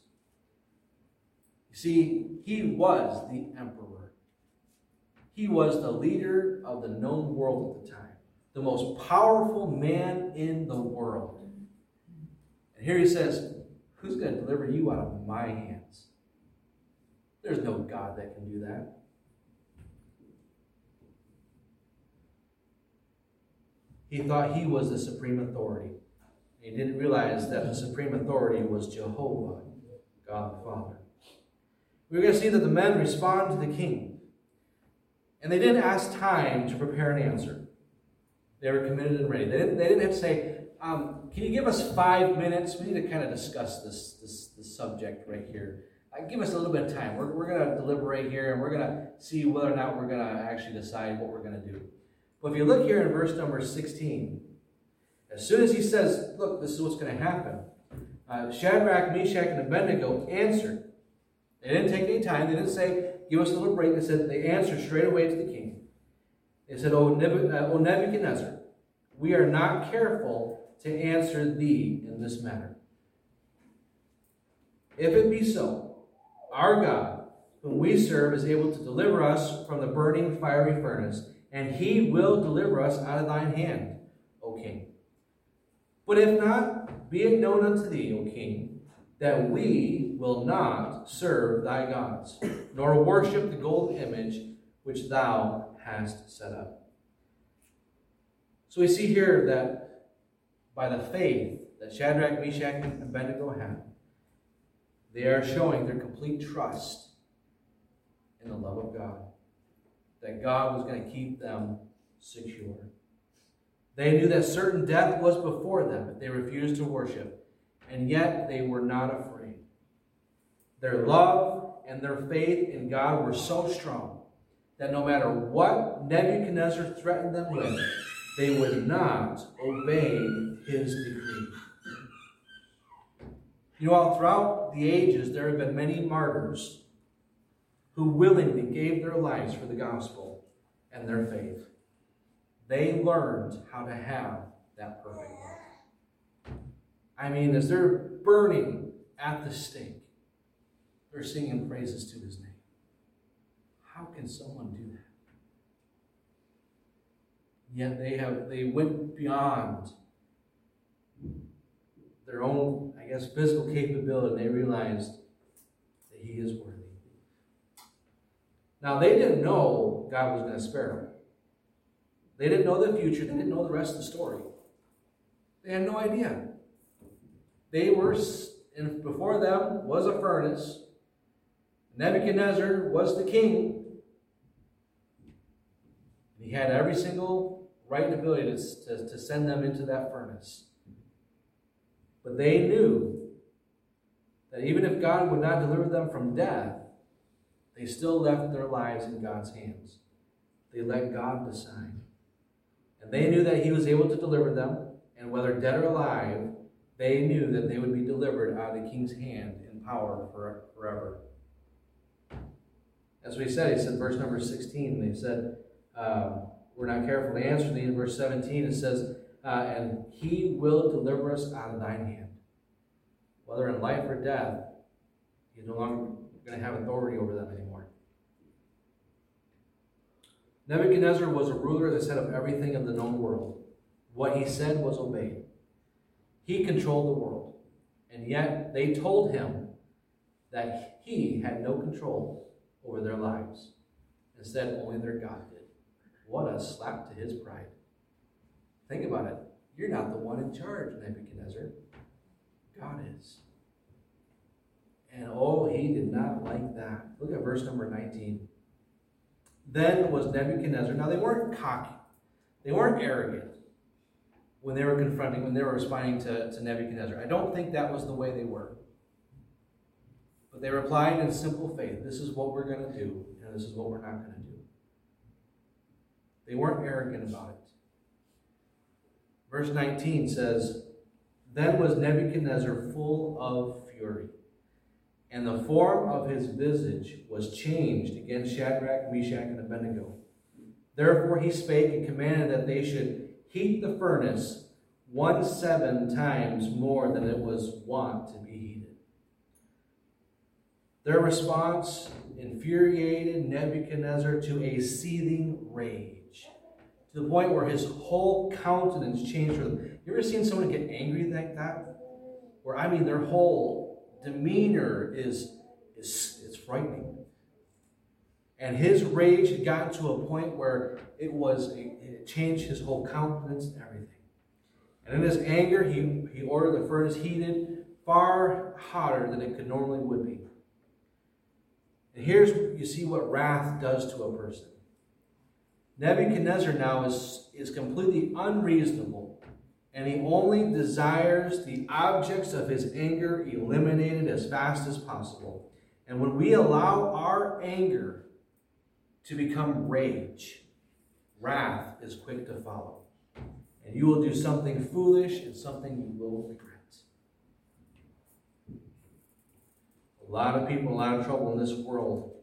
You see, he was the emperor. He was the leader of the known world at the time, the most powerful man in the world. And here he says, Who's going to deliver you out of my hands? There's no God that can do that. He thought he was the supreme authority. He didn't realize that the supreme authority was Jehovah, God the Father. We're going to see that the men respond to the king. And they didn't ask time to prepare an answer. They were committed and ready. They didn't, they didn't have to say, um, Can you give us five minutes? We need to kind of discuss this, this, this subject right here. Uh, give us a little bit of time. We're, we're going to deliberate here and we're going to see whether or not we're going to actually decide what we're going to do. But if you look here in verse number 16, as soon as he says, Look, this is what's going to happen, uh, Shadrach, Meshach, and Abednego answered. They didn't take any time. They didn't say, give us a little break. They said they answered straight away to the king. They said, O, uh, Nebuchadnezzar, we are not careful to answer thee in this matter. If it be so, our God, whom we serve, is able to deliver us from the burning fiery furnace, and he will deliver us out of thine hand, O king. But if not, be it known unto thee, O king, that we will not serve thy gods, nor worship the golden image which thou hast set up. So we see here that by the faith that Shadrach, Meshach, and Abednego had, they are showing their complete trust in the love of God, that God was going to keep them secure. They knew that certain death was before them if they refused to worship, and yet they were not afraid. Their love and their faith in God were so strong that no matter what Nebuchadnezzar threatened them with, they would not obey his decree. You know, throughout the ages, there have been many martyrs who willingly gave their lives for the gospel and their faith. They learned how to have that perfect love. I mean, as they're burning at the stake, they're singing praises to his name. How can someone do that? Yet they have they went beyond their own, I guess, physical capability, and they realized that he is worthy. Now they didn't know God was going to spare them. They didn't know the future, they didn't know the rest of the story. They had no idea. They were, and before them was a furnace. Nebuchadnezzar was the king. He had every single right and ability to, to, to send them into that furnace. But they knew that even if God would not deliver them from death, they still left their lives in God's hands. They let God decide. And they knew that He was able to deliver them, and whether dead or alive, they knew that they would be delivered out of the king's hand in power for, forever. As we said, he said, verse number 16, they said, uh, we're not careful to answer thee. In verse 17, it says, uh, and he will deliver us out of thine hand. Whether in life or death, he's no longer going to have authority over them anymore. Nebuchadnezzar was a ruler that set up everything in the known world. What he said was obeyed. He controlled the world. And yet they told him that he had no control over their lives. Instead, only their God did. What a slap to his pride. Think about it. You're not the one in charge, Nebuchadnezzar. God is. And oh, he did not like that. Look at verse number 19. Then was Nebuchadnezzar. Now, they weren't cocky, they weren't arrogant when they were confronting, when they were responding to, to Nebuchadnezzar. I don't think that was the way they were. But they replied in simple faith this is what we're going to do, and this is what we're not going to do. They weren't arrogant about it. Verse 19 says, Then was Nebuchadnezzar full of fury and the form of his visage was changed against Shadrach, Meshach, and Abednego. Therefore he spake and commanded that they should heat the furnace one seven times more than it was wont to be heated. Their response infuriated Nebuchadnezzar to a seething rage, to the point where his whole countenance changed. for them. You ever seen someone get angry like that? Where, I mean, their whole demeanor is, is, is frightening. And his rage had gotten to a point where it was it changed his whole countenance and everything. And in his anger, he, he ordered the furnace heated far hotter than it could normally would be. And here's you see what wrath does to a person. Nebuchadnezzar now is, is completely unreasonable and he only desires the objects of his anger eliminated as fast as possible. And when we allow our anger to become rage, wrath is quick to follow. And you will do something foolish and something you will regret. A lot of people, a lot of trouble in this world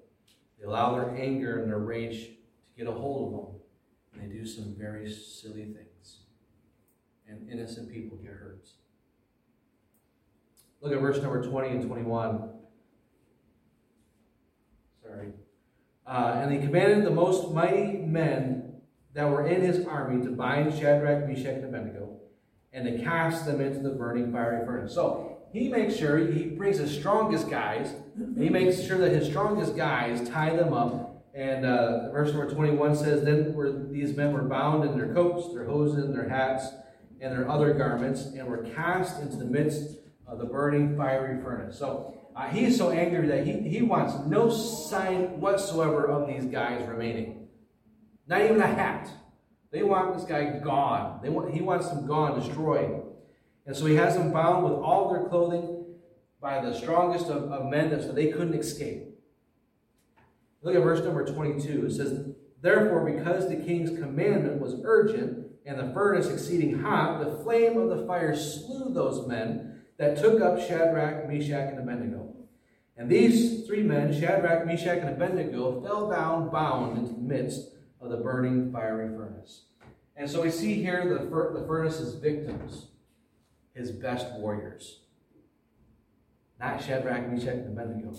They allow their anger and their rage get a hold of them. And they do some very silly things. And innocent people get hurt. Look at verse number 20 and 21. Sorry. Uh, and he commanded the most mighty men that were in his army to bind Shadrach, Meshach, and Abednego and to cast them into the burning fiery furnace. So he makes sure he brings his strongest guys, he makes sure that his strongest guys tie them up. And uh, verse number 21 says, Then were, these men were bound in their coats, their hosen, their hats, and their other garments, and were cast into the midst of the burning fiery furnace. So uh, is so angry that he, he wants no sign whatsoever of these guys remaining. Not even a hat. They want this guy gone. They want, he wants them gone, destroyed. And so he has them bound with all their clothing by the strongest of, of men so they couldn't escape. Look at verse number 22. It says, Therefore, because the king's commandment was urgent, and the furnace exceeding hot, the flame of the fire slew those men that took up Shadrach, Meshach, and Abednego. And these three men, Shadrach, Meshach, and Abednego, fell down bound into the midst of the burning fiery furnace. And so we see here the, fur- the furnace's victims, his best warriors. Not Shadrach, Meshach, and Abednego.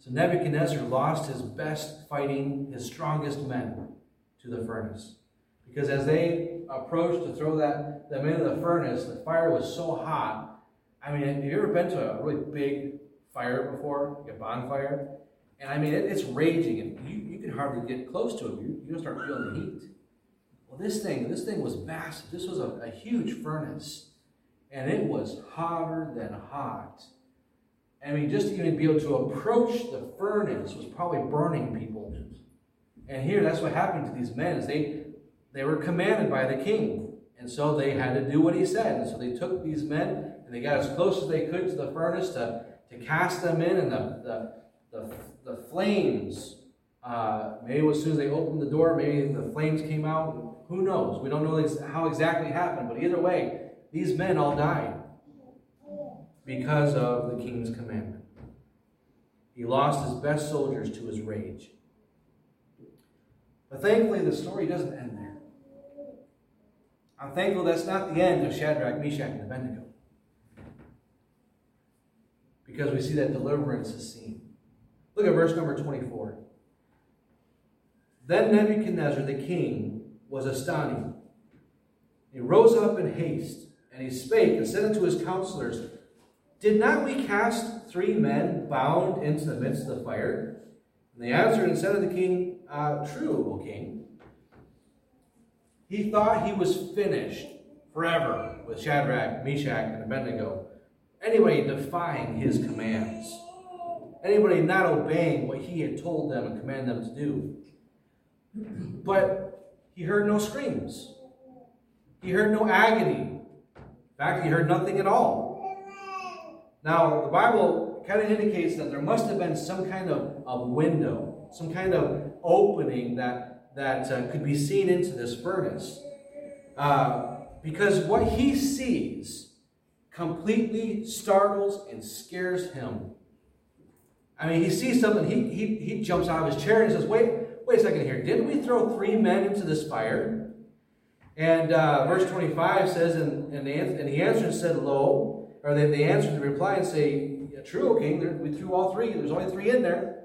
So Nebuchadnezzar lost his best fighting, his strongest men to the furnace. Because as they approached to throw that them into the furnace, the fire was so hot. I mean, have you ever been to a really big fire before, like a bonfire? And I mean, it, it's raging, and you, you can hardly get close to it. You, you start feeling the heat. Well, this thing, this thing was massive. This was a, a huge furnace, and it was hotter than hot. I mean, just to even be able to approach the furnace was probably burning people. And here, that's what happened to these men. Is they they were commanded by the king, and so they had to do what he said. And so they took these men and they got as close as they could to the furnace to, to cast them in, and the the the, the flames. Uh, maybe as soon as they opened the door, maybe the flames came out. Who knows? We don't know how exactly happened, but either way, these men all died because of the king's commandment. He lost his best soldiers to his rage. But thankfully, the story doesn't end there. I'm thankful that's not the end of Shadrach, Meshach, and Abednego. Because we see that deliverance is seen. Look at verse number 24. Then Nebuchadnezzar the king was astonished. He rose up in haste, and he spake and said unto his counselors, Did not we cast three men bound into the midst of the fire? And they answered and said to the king, uh, True, O king. He thought he was finished forever with Shadrach, Meshach, and Abednego. Anybody defying his commands. Anybody not obeying what he had told them and commanded them to do. But he heard no screams. He heard no agony. In fact, he heard nothing at all. Now, the Bible kind of indicates that there must have been some kind of, of window, some kind of opening that, that uh, could be seen into this furnace. Uh, because what he sees completely startles and scares him. I mean, he sees something, he, he, he jumps out of his chair and says, Wait, wait a second here. Didn't we throw three men into this fire? And uh, verse 25 says, and, and, and he answered and said, Lo, or they, they answered the reply and say, yeah, True, O king, there, we threw all three. There's only three in there.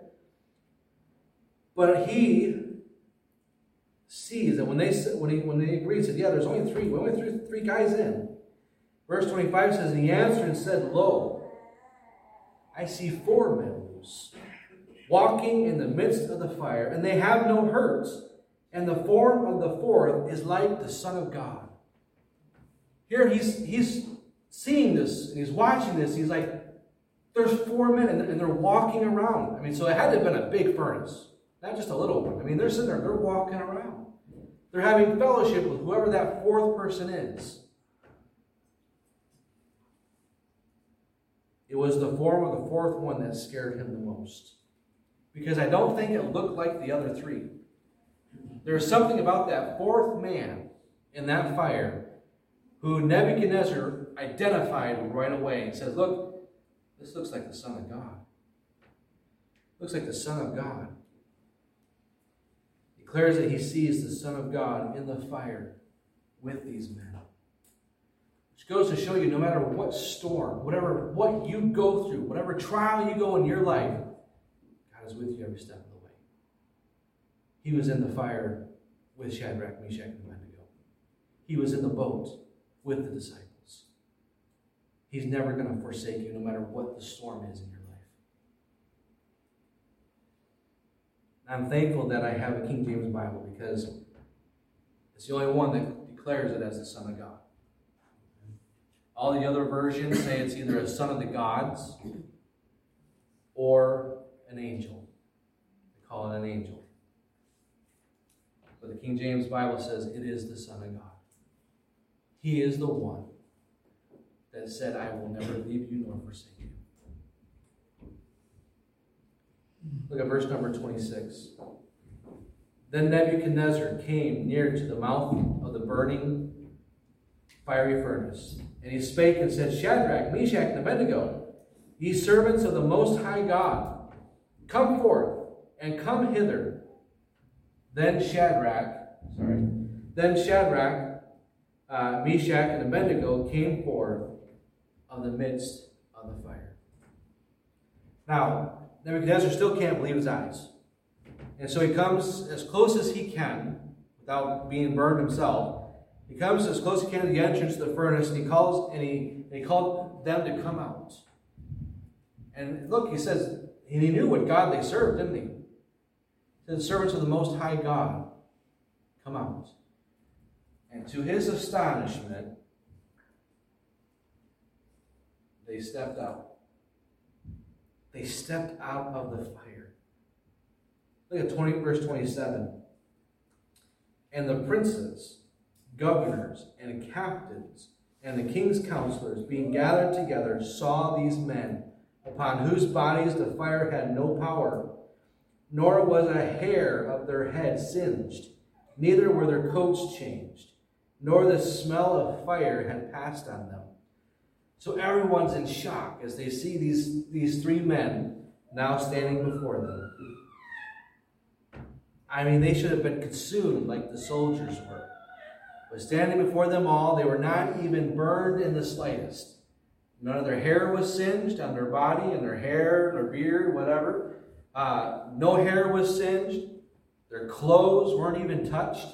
But he sees that when they when he when they agreed, said, Yeah, there's only three. We only threw three guys in. Verse 25 says, And he answered and said, Lo, I see four men loose, walking in the midst of the fire, and they have no hurts, and the form of the fourth is like the Son of God. Here he's he's seeing this, and he's watching this, he's like, there's four men, and, they're walking around. I mean, so it had to have been a big furnace, not just a little one. I mean, they're sitting there, they're walking around. They're having fellowship with whoever that fourth person is. It was the form of the fourth one that scared him the most. Because I don't think it looked like the other three. There's something about that fourth man in that fire who Nebuchadnezzar identified right away and says, Look, this looks like the Son of God. Looks like the Son of God. declares that he sees the Son of God in the fire with these men. Which goes to show you no matter what storm, whatever what you go through, whatever trial you go in your life, God is with you every step of the way. He was in the fire with Shadrach, Meshach, and Abednego. He was in the boat with the disciples. He's never going to forsake you no matter what the storm is in your life. I'm thankful that I have a King James Bible because it's the only one that declares it as the Son of God. All the other versions say it's either a son of the gods or an angel. They call it an angel. But the King James Bible says it is the Son of God. He is the one that said, I will never leave you nor forsake you. Look at verse number 26. Then Nebuchadnezzar came near to the mouth of the burning fiery furnace. And he spake and said, Shadrach, Meshach, and Abednego, ye servants of the Most High God, come forth and come hither. Then Shadrach, sorry, then Shadrach, uh, Meshach, and Abednego came forth of the midst of the fire. Now, Nebuchadnezzar still can't believe his eyes. And so he comes as close as he can without being burned himself. He comes as close as he can to the entrance to the furnace and he calls and he, he called them to come out. And look, he says, and he knew what God they served, didn't he? He said, servants of the Most High God, come out. And to his astonishment, they stepped out. They stepped out of the fire. Look at 20, verse 27. And the princes, governors, and captains, and the king's counselors, being gathered together, saw these men, upon whose bodies the fire had no power, nor was a hair of their head singed, neither were their coats changed, nor the smell of fire had passed on them. So everyone's in shock as they see these, these three men now standing before them. I mean, they should have been consumed like the soldiers were. But standing before them all, they were not even burned in the slightest. None of their hair was singed on their body and their hair, their beard, whatever. Uh, no hair was singed. Their clothes weren't even touched.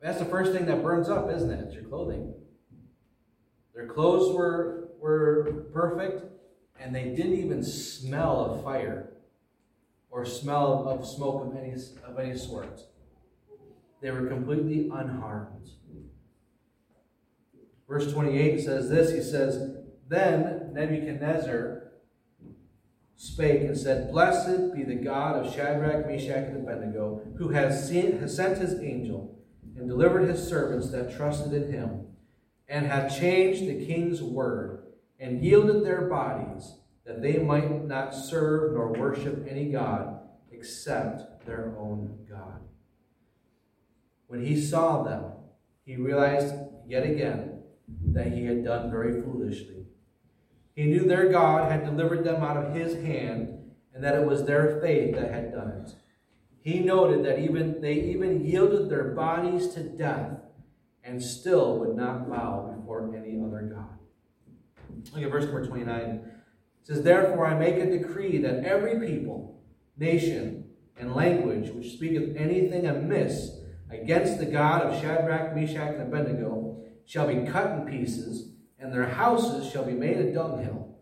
That's the first thing that burns up, isn't it? It's your clothing. Their clothes were, were perfect, and they didn't even smell of fire or smell of smoke of any, of any sort. They were completely unharmed. Verse 28 says this He says, Then Nebuchadnezzar spake and said, Blessed be the God of Shadrach, Meshach, and Abednego, who has, seen, has sent his angel and delivered his servants that trusted in him and have changed the king's word, and yielded their bodies, that they might not serve nor worship any God except their own God. When he saw them, he realized yet again that he had done very foolishly. He knew their God had delivered them out of his hand, and that it was their faith that had done it. He noted that even they even yielded their bodies to death and still would not bow before any other God. Look at verse number 29. It says, Therefore I make a decree that every people, nation, and language which speaketh anything amiss against the God of Shadrach, Meshach, and Abednego shall be cut in pieces, and their houses shall be made a dunghill,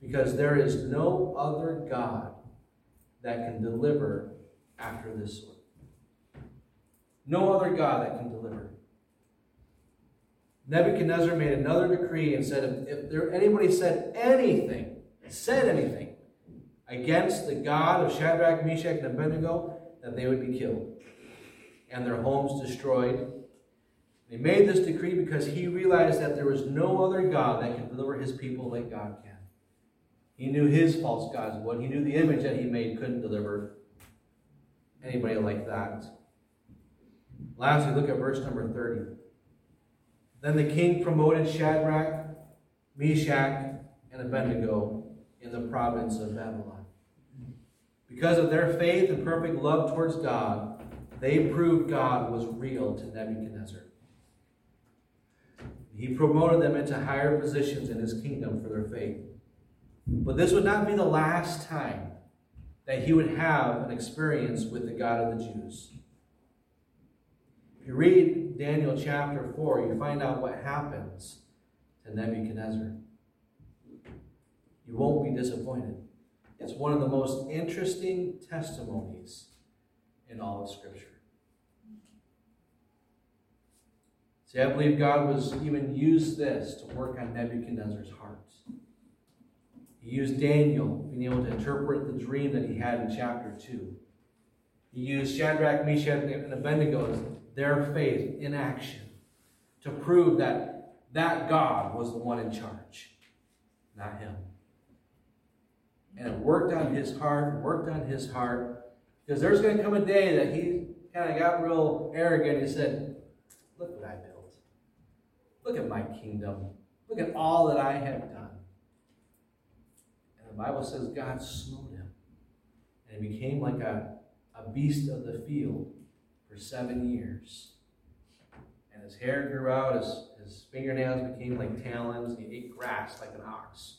because there is no other God that can deliver after this sort. No other God that can deliver. Nebuchadnezzar made another decree and said if, there anybody said anything, said anything against the God of Shadrach, Meshach, and Abednego, that they would be killed and their homes destroyed. He made this decree because he realized that there was no other God that can deliver his people like God can. He knew his false gods what he knew the image that he made couldn't deliver anybody like that. Lastly, look at verse number 30. Then the king promoted Shadrach, Meshach, and Abednego in the province of Babylon. Because of their faith and perfect love towards God, they proved God was real to Nebuchadnezzar. He promoted them into higher positions in his kingdom for their faith. But this would not be the last time that he would have an experience with the God of the Jews. If you read Daniel chapter 4, you find out what happens to Nebuchadnezzar. You won't be disappointed. It's one of the most interesting testimonies in all of Scripture. See, I believe God was even used this to work on Nebuchadnezzar's heart. He used Daniel being able to interpret the dream that he had in chapter 2. He used Shadrach, Meshach, and Abednego, their faith in action, to prove that that God was the one in charge, not him. And it worked on his heart, worked on his heart, because there's going to come a day that he kind of got real arrogant. He said, Look what I built. Look at my kingdom. Look at all that I have done. And the Bible says God smote him. And he became like a, a beast of the field for seven years. And his hair grew out, his, his fingernails became like talons, and he ate grass like an ox.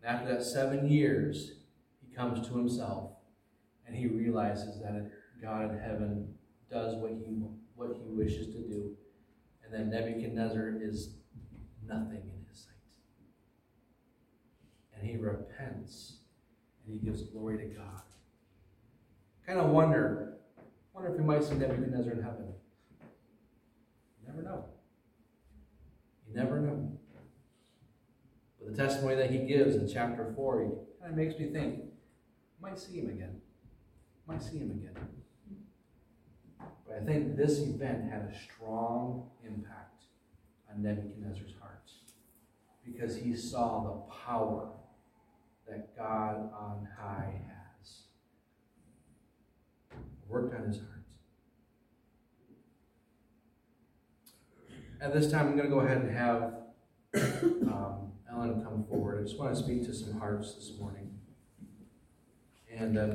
And after that seven years, he comes to himself and he realizes that God in heaven does what he, what he wishes to do. And that Nebuchadnezzar is nothing in his sight. And he repents and he gives glory to God. Kind of wonder, wonder if we might see Nebuchadnezzar in heaven. You never know. You never know. But the testimony that he gives in chapter 4, he kind of makes me think, might see him again. Might see him again. But I think this event had a strong impact on Nebuchadnezzar's heart because he saw the power that God on high has. Worked on his heart. At this time, I'm going to go ahead and have um, Ellen come forward. I just want to speak to some hearts this morning. And uh,